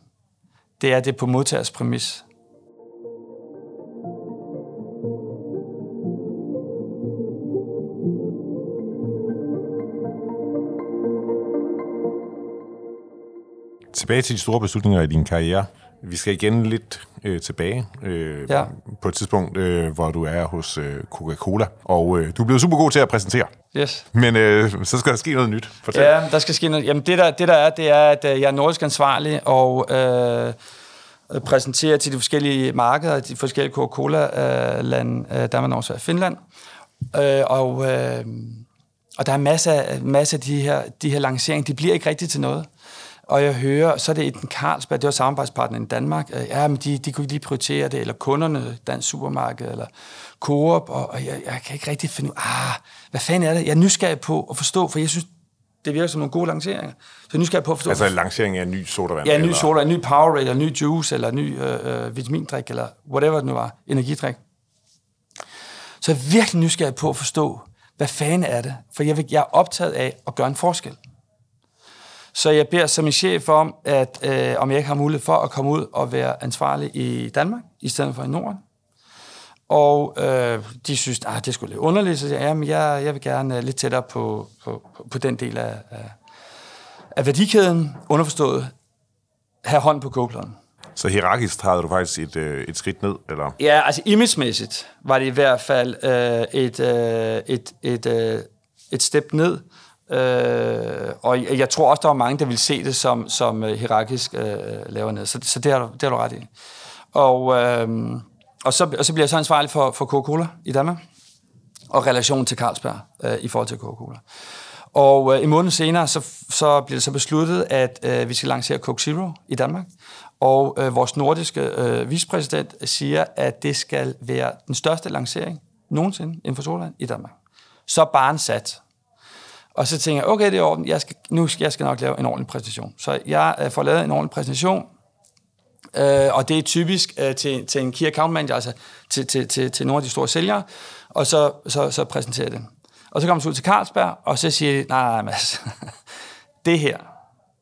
det er det på modtagers præmis. Tilbage til de store beslutninger i din karriere. Vi skal igen lidt øh, tilbage øh, ja. på et tidspunkt, øh, hvor du er hos øh, Coca-Cola. Og øh, du er blevet super god til at præsentere. Yes. Men øh, så skal der ske noget nyt. Fortæl. Ja, der skal ske noget. Jamen det der, det der er, det er, at øh, jeg er nordisk ansvarlig og øh, præsenterer til de forskellige markeder, de forskellige Coca-Cola-lande, øh, Danmark, Norge og Finland. Øh, og, øh, og der er masser, masser af de her, de her lanceringer, de bliver ikke rigtigt til noget og jeg hører, så er det Eden Carlsberg, det var samarbejdspartner i Danmark, øh, ja, men de, de kunne ikke lige prioritere det, eller kunderne, Dansk Supermarked, eller Coop, og, og jeg, jeg kan ikke rigtig finde ud ah, hvad fanden er det? Jeg er nysgerrig på at forstå, for jeg synes, det virker som nogle gode lanceringer. Så jeg er nysgerrig på at forstå. Altså en lancering af en ny sodavand? Ja, en ny soda, en ny Powerade, eller en ny juice, eller en ny øh, øh, vitamindrik, eller whatever det nu var, energidrik. Så jeg er virkelig nysgerrig på at forstå, hvad fanden er det? For jeg, jeg er optaget af at gøre en forskel. Så jeg beder som min chef om, at øh, om jeg ikke har mulighed for at komme ud og være ansvarlig i Danmark, i stedet for i Norden. Og øh, de synes, at ah, det skulle lidt underligt, så jeg, jamen, jeg, jeg vil gerne øh, lidt tættere på, på, på den del af, af, af værdikæden, underforstået, have hånd på kogepladen. Så hierarkisk træder du faktisk et, øh, et skridt ned, eller? Ja, altså imagemæssigt var det i hvert fald øh, et, øh, et, et, øh, et step ned. Øh, og jeg tror også, der var mange, der ville se det som, som hierarkisk øh, øh lavere ned. Så, så det, har du, det har du ret i. Og, øh, og, så, og så bliver jeg så ansvarlig for, for Coca-Cola i Danmark, og relationen til Carlsberg øh, i forhold til Coca-Cola. Og øh, en måned senere, så, så bliver det så besluttet, at øh, vi skal lancere Coke Zero i Danmark. Og øh, vores nordiske øh, vicepræsident siger, at det skal være den største lancering nogensinde inden for Solvand i Danmark. Så barn sat. Og så tænker jeg, okay, det er orden, jeg skal, nu skal jeg skal nok lave en ordentlig præsentation. Så jeg øh, får lavet en ordentlig præsentation, øh, og det er typisk øh, til, til en key account manager, altså til, til, til, til nogle af de store sælgere, og så, så, så præsenterer jeg det. Og så kommer jeg ud til Carlsberg, og så siger de, nej, nej, Mads, det her,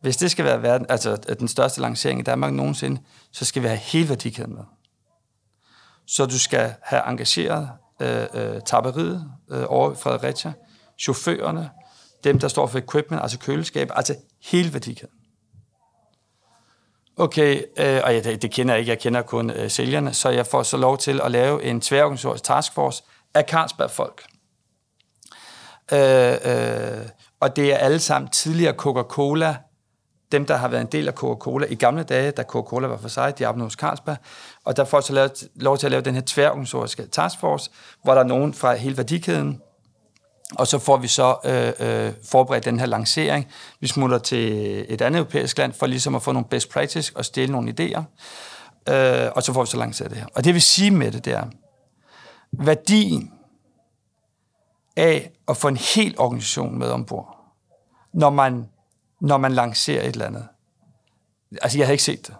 hvis det skal være verden, altså øh, den største lancering i Danmark nogensinde, så skal vi have hele værdikæden med. Så du skal have engageret øh, øh, tapperiet øh, over Fredericia, chaufførerne, dem, der står for equipment, altså køleskab, altså hele værdikæden. Okay, øh, og ja, det, det kender jeg ikke, jeg kender kun øh, sælgerne, så jeg får så lov til at lave en tværorganisatorisk taskforce af Carlsberg-folk. Øh, øh, og det er alle sammen tidligere Coca-Cola, dem, der har været en del af Coca-Cola i gamle dage, da Coca-Cola var for sig, de arbejdede hos Carlsberg, og der får så lavet, lov til at lave den her tværorganisatoriske taskforce, hvor der er nogen fra hele værdikæden, og så får vi så øh, øh, forberedt den her lancering. Vi smutter til et andet europæisk land for ligesom at få nogle best practice og stille nogle idéer. Øh, og så får vi så lanceret det her. Og det vil sige med det, der værdien af at få en hel organisation med ombord, når man, når man lancerer et eller andet. Altså, jeg havde ikke set det.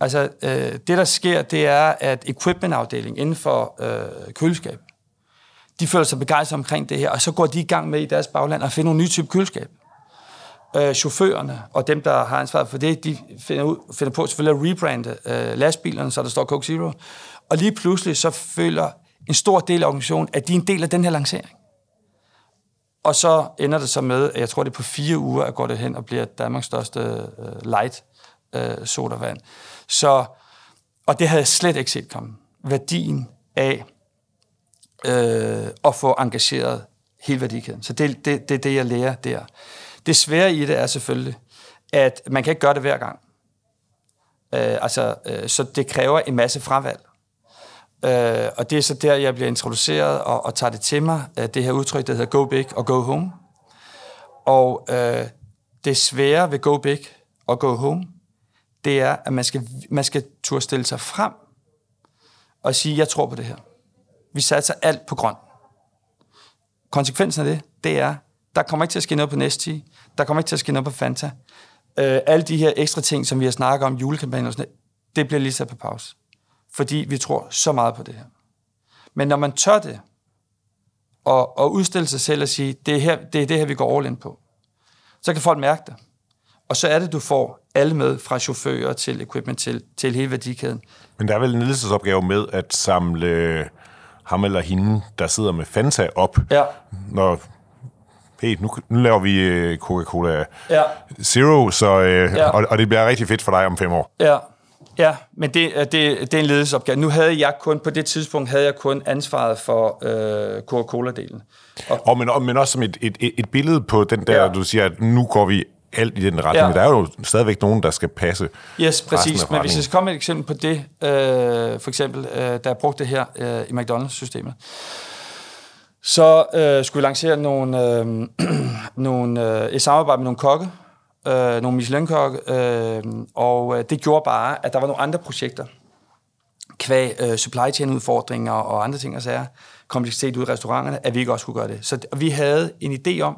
Altså, øh, det der sker, det er, at equipmentafdelingen inden for øh, køleskab, de føler sig begejstret omkring det her, og så går de i gang med i deres bagland at finde nogle nye type køleskab. Øh, chaufførerne og dem, der har ansvaret for det, de finder, ud, finder på selvfølgelig at rebrande øh, lastbilerne, så der står Coke Zero. Og lige pludselig så føler en stor del af organisationen, at de er en del af den her lancering. Og så ender det så med, at jeg tror, det er på fire uger, at går det hen og bliver Danmarks største øh, light øh, sodavand. Så, og det havde jeg slet ikke set komme. Værdien af øh, og få engageret hele værdikæden. Så det er det, det, det, jeg lærer der. Det svære i det er selvfølgelig, at man kan ikke gøre det hver gang. Øh, altså, øh, så det kræver en masse fravalg. Øh, og det er så der, jeg bliver introduceret og, og tager det til mig, øh, det her udtryk, der hedder go big og go home. Og øh, det svære ved go big og go home, det er, at man skal, man skal turde stille sig frem og sige, jeg tror på det her. Vi satser alt på grøn. Konsekvensen af det, det er, der kommer ikke til at ske noget på Nesti, der kommer ikke til at ske noget på Fanta. Øh, alle de her ekstra ting, som vi har snakket om, julekampagnen og sådan noget, det bliver lige sat på pause. Fordi vi tror så meget på det her. Men når man tør det, og, og udstille sig selv og sige, det er, her, det er det her, vi går all in på, så kan folk mærke det. Og så er det, du får alle med, fra chauffører til equipment til, til hele værdikæden. Men der er vel en ledelsesopgave med at samle ham eller hende, der sidder med Fanta op, ja. når hey, nu, nu laver vi øh, Coca-Cola ja. Zero, så, øh, ja. og, og det bliver rigtig fedt for dig om fem år. Ja, ja men det, det, det er en ledelsesopgave. Nu havde jeg kun, på det tidspunkt havde jeg kun ansvaret for øh, Coca-Cola-delen. Og, og, men, og, men også som et, et, et billede på den der, ja. du siger, at nu går vi alt i den retning. Ja. Der er jo stadigvæk nogen, der skal passe Yes, præcis. Men hvis jeg skal komme med et eksempel på det, øh, for eksempel, øh, da jeg brugte det her øh, i McDonald's-systemet, så øh, skulle vi lancere nogle, øh, nogle, øh, et samarbejde med nogle kokke, øh, nogle Michelin-kokke, øh, og øh, det gjorde bare, at der var nogle andre projekter, kvæg øh, supply chain udfordringer og andre ting og sager, kompleksitet ud i restauranterne, at vi ikke også skulle gøre det. Så vi havde en idé om,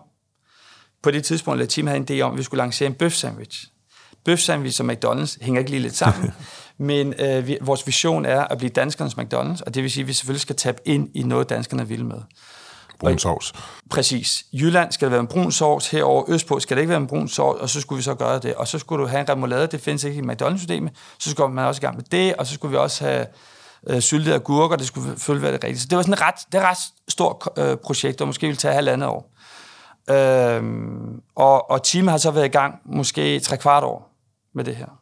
på det tidspunkt, at team havde en idé om, at vi skulle lancere en bøf sandwich. Bøf sandwich og McDonald's hænger ikke lige lidt sammen, men øh, vi, vores vision er at blive danskernes McDonald's, og det vil sige, at vi selvfølgelig skal tabe ind i noget, danskerne vil med. Brun sovs. Præcis. Jylland skal det være en brun sovs, herover østpå skal det ikke være en brun sovs, og så skulle vi så gøre det. Og så skulle du have en remoulade, det findes ikke i McDonald's-systemet, så skulle man også i gang med det, og så skulle vi også have øh, syltede agurker, det skulle selvfølgelig være det rigtige. Så det var sådan et ret, det et ret stort øh, projekt, der måske ville tage halvandet år. Øhm, og, og teamet har så været i gang måske tre kvart år med det her.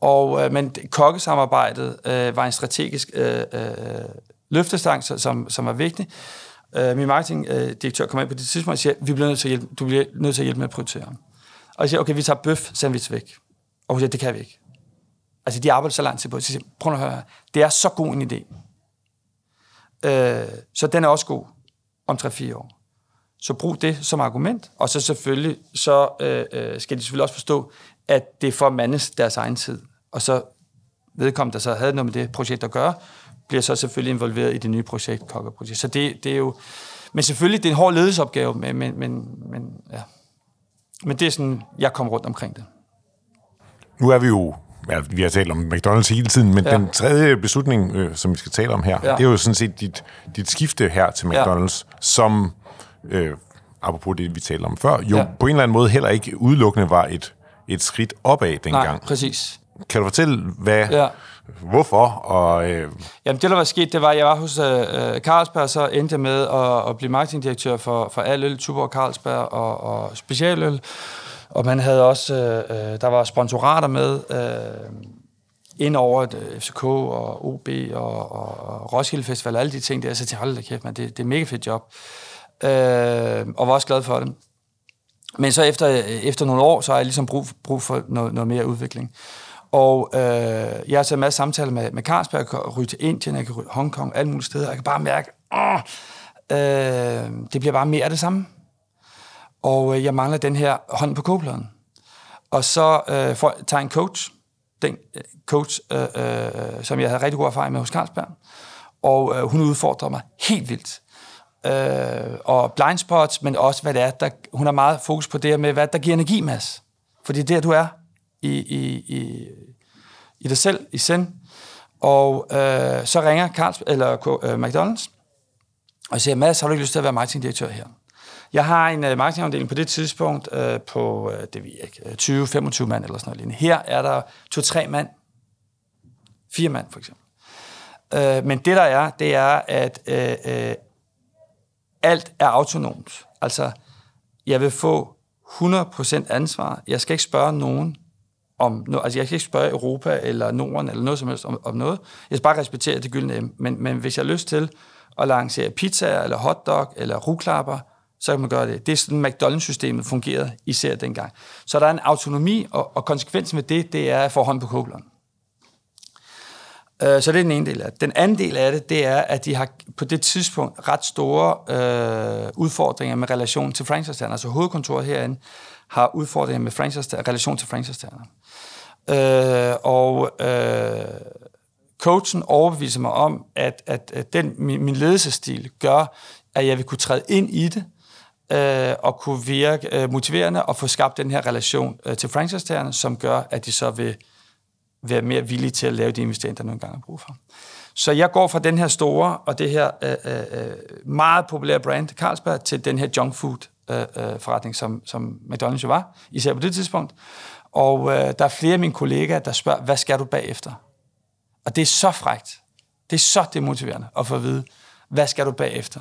Og, øh, men kokkesamarbejdet øh, var en strategisk øh, øh, løftestang, som, som var vigtig. Øh, min marketingdirektør kom ind på det tidspunkt og siger, vi bliver nødt til at hjælpe, du bliver nødt til at hjælpe med at prioritere. Og jeg siger, okay, vi tager bøf sandwich væk. Og hun siger, det kan vi ikke. Altså, de arbejder så lang tid på det. Så siger, prøv at høre, det er så god en idé. Øh, så den er også god om 3-4 år. Så brug det som argument, og så selvfølgelig, så øh, øh, skal de selvfølgelig også forstå, at det er for mandes deres egen tid. Og så vedkommende, der så havde noget med det projekt at gøre, bliver så selvfølgelig involveret i det nye projekt, Kokker-projekt. Så det, det er jo... Men selvfølgelig, det er en hård ledelsesopgave, men, men, men, men, ja. men det er sådan, jeg kommer rundt omkring det. Nu er vi jo ja, vi har talt om McDonald's hele tiden, men ja. den tredje beslutning, øh, som vi skal tale om her, ja. det er jo sådan set dit, dit skifte her til McDonald's, ja. som øh, apropos det, vi talte om før, jo ja. på en eller anden måde heller ikke udelukkende var et, et skridt opad dengang. Nej, præcis. Kan du fortælle, hvad, ja. hvorfor? Og, øh... Jamen, det der var sket, det var, at jeg var hos øh, øh Carlsberg, og så endte jeg med at, at blive marketingdirektør for, for al øl, Tuborg Carlsberg og, og specialøl. Og man havde også, øh, øh der var sponsorater med, øh, ind over øh, FCK og OB og, og Roskilde Festival og alle de ting der, så til hold da kæft, man, det, det er mega fedt job. Øh, og var også glad for det. Men så efter, øh, efter nogle år, så har jeg ligesom brug, brug for noget, noget mere udvikling. Og øh, jeg har så en masse samtaler med, med Carlsberg, jeg kan ryge til Indien, jeg kan ryge Hongkong, alle mulige steder. Jeg kan bare mærke, åh, øh, det bliver bare mere af det samme. Og øh, jeg mangler den her hånd på kogepladen. Og så øh, får, tager en coach, den øh, coach, øh, øh, som jeg havde rigtig god erfaring med hos Carlsberg, og øh, hun udfordrer mig helt vildt. Øh, og blind spots, men også hvad det er, der, hun har meget fokus på det med, hvad der giver energi, Mads. Fordi det er der, du er i, i, i, i dig selv, i sind. Og øh, så ringer Carls, eller, øh, McDonald's og siger, Mads, har du ikke lyst til at være marketingdirektør her? Jeg har en øh, marketingafdeling på det tidspunkt øh, på, øh, det ved jeg ikke, øh, 20-25 mand eller sådan noget. Her er der to-tre mand. Fire mand, for eksempel. Øh, men det der er, det er, at øh, øh, alt er autonomt. Altså, jeg vil få 100% ansvar. Jeg skal ikke spørge nogen om noget. Altså, jeg skal ikke spørge Europa eller Norden eller noget som helst om, om noget. Jeg skal bare respektere det gyldne men, men hvis jeg har lyst til at lancere pizzaer eller hotdog eller ruklapper, så kan man gøre det. Det er sådan, McDonald's-systemet fungerede især dengang. Så der er en autonomi, og, og konsekvensen med det, det er at få hånd på koblerne. Øh, så det er den ene del af det. Den anden del af det, det er, at de har på det tidspunkt ret store øh, udfordringer med relation til franchise Altså hovedkontoret herinde har udfordringer med franchise relation til franchise øh, Og øh, coachen overbeviser mig om, at, at, at den, min, min ledelsesstil gør, at jeg vil kunne træde ind i det, øh, og kunne virke øh, motiverende og få skabt den her relation øh, til franchise som gør, at de så vil være mere villige til at lave de investeringer, der nogle gange er brug for. Så jeg går fra den her store og det her øh, øh, øh, meget populære brand, Carlsberg, til den her junk food øh, øh, forretning, som, som McDonald's jo var, især på det tidspunkt. Og øh, der er flere af mine kollegaer, der spørger, hvad skal du bagefter? Og det er så frægt. Det er så demotiverende at få at vide, hvad skal du bagefter?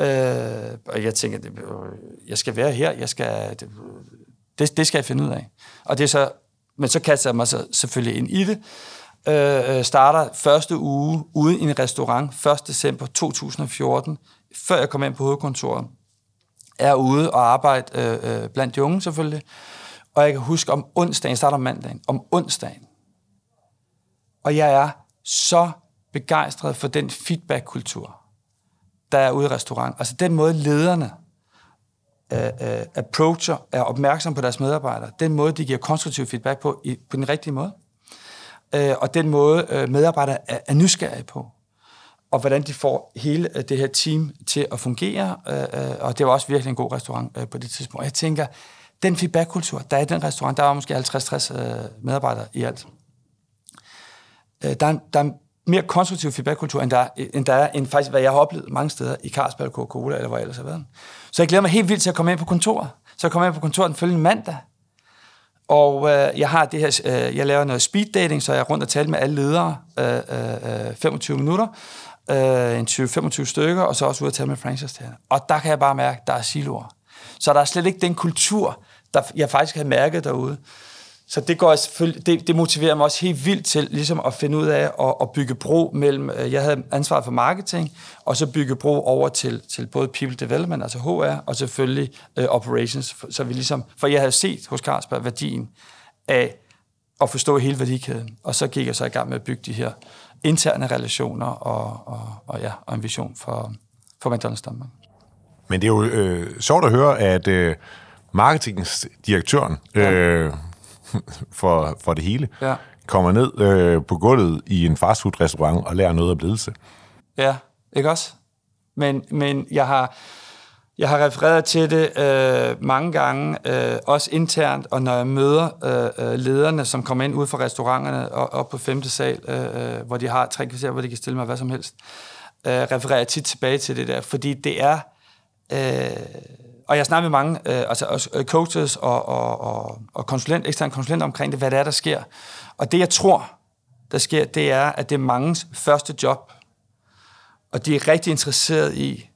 Øh, og jeg tænker, det, øh, jeg skal være her, jeg skal, øh, det, det skal jeg finde ud af. Og det er så, men så kaster jeg mig så selvfølgelig ind i det. Øh, øh starter første uge ude i en restaurant 1. december 2014, før jeg kom ind på hovedkontoret. Er ude og arbejde øh, øh, blandt de unge selvfølgelig. Og jeg kan huske om onsdagen, starter om mandagen, om onsdagen. Og jeg er så begejstret for den feedback-kultur der er ude i restaurant. Altså den måde lederne uh, approacher, er opmærksom på deres medarbejdere, den måde, de giver konstruktiv feedback på, i, på den rigtige måde, uh, og den måde, uh, medarbejdere er, er nysgerrige på, og hvordan de får hele det her team til at fungere, uh, uh, og det var også virkelig en god restaurant uh, på det tidspunkt. Og jeg tænker, den feedback-kultur, der er i den restaurant, der var måske 50-60 uh, medarbejdere i alt. Uh, der, er, der er mere konstruktiv feedback-kultur, end der, end der er, end faktisk, hvad jeg har oplevet mange steder i Carlsberg, Coca-Cola, eller hvor jeg ellers har været. Så jeg glæder mig helt vildt til at komme ind på kontoret. Så jeg kommer ind på kontoret den følgende mandag, og øh, jeg har det her, øh, jeg laver noget speed dating, så jeg er rundt og taler med alle ledere øh, øh, øh 25 minutter, øh, en 20-25 stykker, og så også ud og tale med franchise Og der kan jeg bare mærke, at der er siloer. Så der er slet ikke den kultur, der jeg faktisk har mærket derude. Så det, går selvfølgelig, det, det motiverer mig også helt vildt til ligesom at finde ud af at, at bygge bro mellem, øh, jeg havde ansvaret for marketing, og så bygge bro over til, til både people development, altså HR, og selvfølgelig uh, operations. Så vi ligesom, for jeg havde set hos Carlsberg værdien af at forstå hele værdikæden, og så gik jeg så i gang med at bygge de her interne relationer og, og, og, ja, og en vision for, for McDonald's Danmark. Men det er jo øh, sjovt at høre, at øh, marketingsdirektøren ja. for, for det hele, ja. kommer ned øh, på gulvet i en fastfood-restaurant og lærer noget af ledelse. Ja, ikke også? Men, men jeg har... Jeg har refereret til det øh, mange gange, øh, også internt, og når jeg møder øh, øh lederne, som kommer ind ud fra restauranterne og op på femte sal, øh, øh, hvor de har tre kvarter, hvor de kan stille mig hvad som helst, øh, refererer jeg tit tilbage til det der, fordi det er... Øh, og jeg snakker med mange øh, altså øh, coaches og, og, og, og konsulent, eksterne konsulenter omkring det, hvad det er, der sker. Og det, jeg tror, der sker, det er, at det er mangens første job, og de er rigtig interesseret i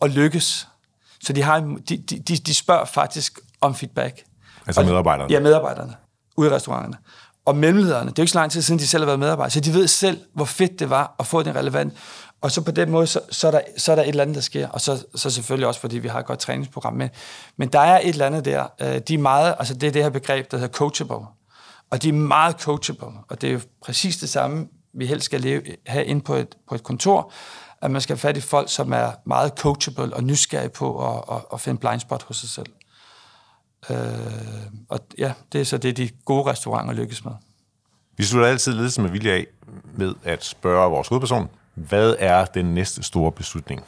at lykkes. Så de, har, de, de, de spørger faktisk om feedback. Altså medarbejderne? Ja, medarbejderne ude i restauranterne. Og mellemlederne, det er jo ikke så lang tid siden, de selv har været medarbejdere, så de ved selv, hvor fedt det var at få det relevant. Og så på den måde, så, så, er, der, så er der et eller andet, der sker. Og så, så selvfølgelig også, fordi vi har et godt træningsprogram Men, Men der er et eller andet der. Øh, de er meget, altså det er det her begreb, der hedder coachable. Og de er meget coachable. Og det er jo præcis det samme, vi helst skal leve, have ind på et, på et kontor, at man skal have fat i folk, som er meget coachable og nysgerrige på at, at, at finde blind spot hos sig selv. Øh, og ja, det er så det, de gode restauranter lykkes med. Vi slutter altid ledelsen med vilje af med at spørge vores hovedperson, hvad er den næste store beslutning,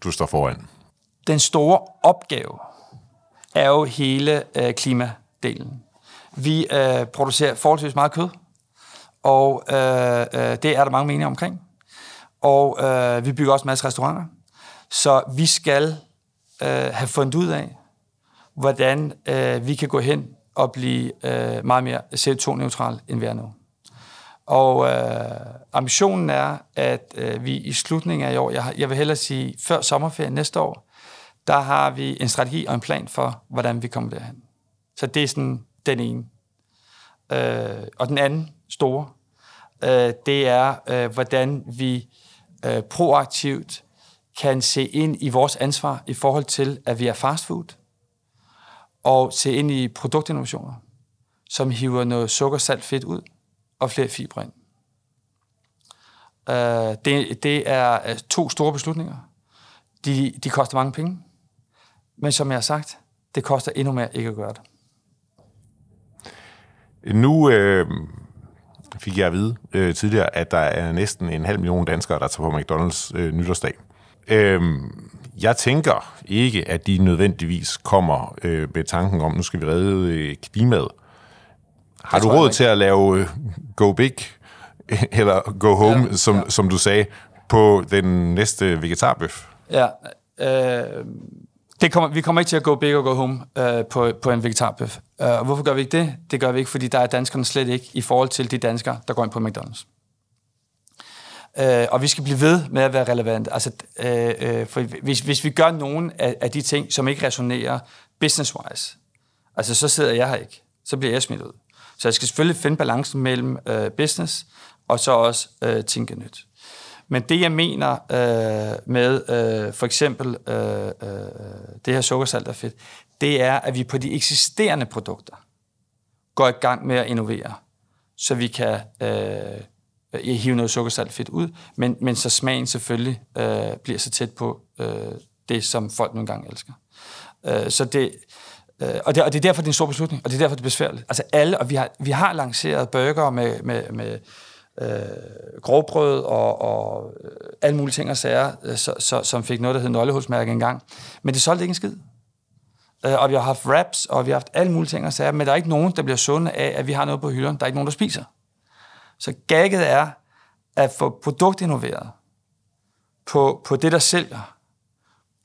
du står foran? Den store opgave er jo hele øh, klimadelen. Vi øh, producerer forholdsvis meget kød, og øh, øh, det er der mange meninger omkring. Og øh, vi bygger også en masse restauranter. Så vi skal øh, have fundet ud af, hvordan øh, vi kan gå hen og blive øh, meget mere CO2-neutral, end vi er nu. Og øh, ambitionen er, at øh, vi i slutningen af i år, jeg, jeg vil hellere sige før sommerferien næste år, der har vi en strategi og en plan for, hvordan vi kommer derhen. Så det er sådan den ene. Øh, og den anden store, øh, det er, øh, hvordan vi øh, proaktivt kan se ind i vores ansvar i forhold til, at vi er fast food, og se ind i produktinnovationer, som hiver noget sukker, salt, fedt ud og flere fibre ind. Øh, det, det er øh, to store beslutninger. De, de koster mange penge, men som jeg har sagt, det koster endnu mere ikke at gøre det. Nu øh, fik jeg at vide øh, tidligere, at der er næsten en halv million danskere, der tager på McDonald's øh, nytårsdag. Øh, jeg tænker ikke, at de nødvendigvis kommer øh, med tanken om, nu skal vi redde øh, klimaet. Har du råd til at lave øh, Go Big eller Go Home, ja, som, ja. som du sagde, på den næste vegetarbøf? Ja, øh, det kommer, vi kommer ikke til at gå big og go home øh, på, på en vegetarbøf. Uh, hvorfor gør vi ikke det? Det gør vi ikke, fordi der er danskerne slet ikke i forhold til de danskere, der går ind på McDonald's. Øh, og vi skal blive ved med at være relevant. Altså, øh, øh, for hvis, hvis vi gør nogle af, af de ting, som ikke resonerer business-wise, altså så sidder jeg her ikke. Så bliver jeg smidt ud. Så jeg skal selvfølgelig finde balancen mellem øh, business og så også øh, tænke nyt. Men det, jeg mener øh, med øh, for eksempel øh, øh, det her sukkersalt og fedt, det er, at vi på de eksisterende produkter går i gang med at innovere, så vi kan øh, øh, hive noget sukkersalt fedt ud, men, men så smagen selvfølgelig øh, bliver så tæt på øh, det, som folk nogle gange elsker. Øh, så det, øh, og, det, og det er derfor, det er en stor beslutning, og det er derfor, det er besværligt. Altså alle, og vi har, vi har lanceret burger med, med, med øh, grovbrød og, og øh, alle mulige ting og sager, øh, så, så, som fik noget, der hed nøglehulsmærke engang. Men det solgte ikke en skid. Øh, og vi har haft wraps, og vi har haft alle mulige ting og sager, men der er ikke nogen, der bliver sunde af, at vi har noget på hylderne. Der er ikke nogen, der spiser. Så gagget er at få produktinnoveret på, på det, der sælger,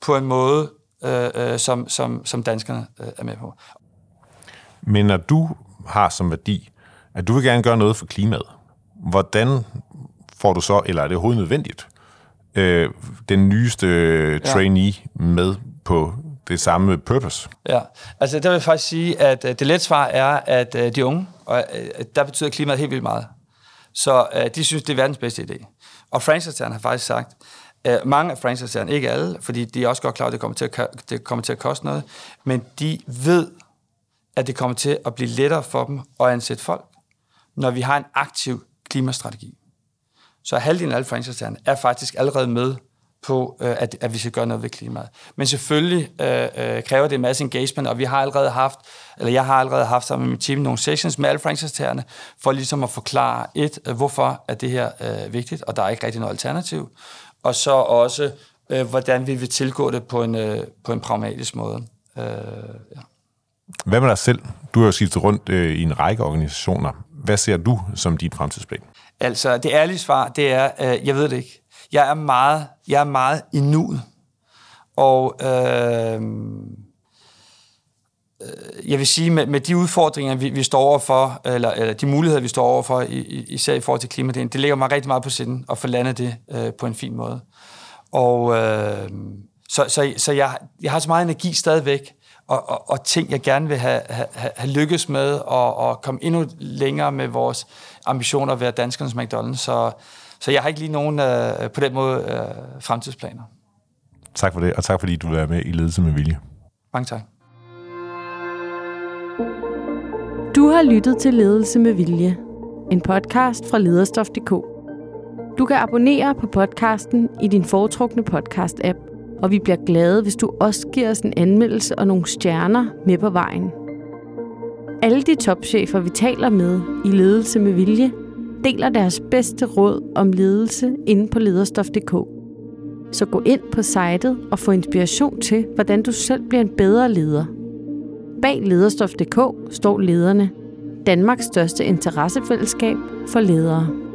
på en måde, øh, øh, som, som, som danskerne øh, er med på. Men når du har som værdi, at du vil gerne gøre noget for klimaet, hvordan får du så, eller er det overhovedet nødvendigt, øh, den nyeste trainee ja. med på det samme purpose? Ja, altså der vil jeg faktisk sige, at øh, det lette svar er, at øh, de unge, og øh, der betyder klimaet helt vildt meget. Så øh, de synes, det er verdens bedste idé. Og franchiseren har faktisk sagt, Øh, mange af franchiseren, ikke alle, fordi de er også godt klar, at det kommer, til at, det kommer til at koste noget, men de ved, at det kommer til at blive lettere for dem at ansætte folk, når vi har en aktiv klimastrategi. Så halvdelen af alle franchiserne er faktisk allerede med på, øh, at, at vi skal gøre noget ved klimaet. Men selvfølgelig øh, øh, kræver det en masse engagement, og vi har allerede haft, eller jeg har allerede haft sammen med mit team nogle sessions med alle franchisetagerne, for ligesom at forklare et, øh, hvorfor er det her øh, vigtigt, og der er ikke rigtig noget alternativ, og så også, øh, hvordan vi vil tilgå det på en, øh, på en pragmatisk måde. Øh, ja. Hvad med dig selv? Du har jo skiftet rundt øh, i en række organisationer. Hvad ser du som din fremtidsplan? Altså, det ærlige svar, det er, øh, jeg ved det ikke. Jeg er meget, jeg er meget i nuet. Og, øh, øh, jeg vil sige, med, med de udfordringer, vi, vi står overfor, eller, eller de muligheder, vi står overfor, i, især i forhold til klimadelen, det ligger mig rigtig meget på siden at få landet det øh, på en fin måde. Og øh, så, så, så jeg, jeg har så meget energi stadigvæk, og, og, og ting, jeg gerne vil have, have, have lykkes med, og, og komme endnu længere med vores ambitioner at være danskernes McDonald's. Så, så jeg har ikke lige nogen øh, på den måde øh, fremtidsplaner. Tak for det, og tak fordi du vil være med i Ledelse med Vilje. Mange tak. Du har lyttet til Ledelse med Vilje, en podcast fra lederstof.dk. Du kan abonnere på podcasten i din foretrukne podcast-app, og vi bliver glade, hvis du også giver os en anmeldelse og nogle stjerner med på vejen. Alle de topchefer, vi taler med i Ledelse med Vilje, deler deres bedste råd om ledelse inde på lederstof.dk. Så gå ind på sitet og få inspiration til, hvordan du selv bliver en bedre leder. Bag lederstof.dk står lederne, Danmarks største interessefællesskab for ledere.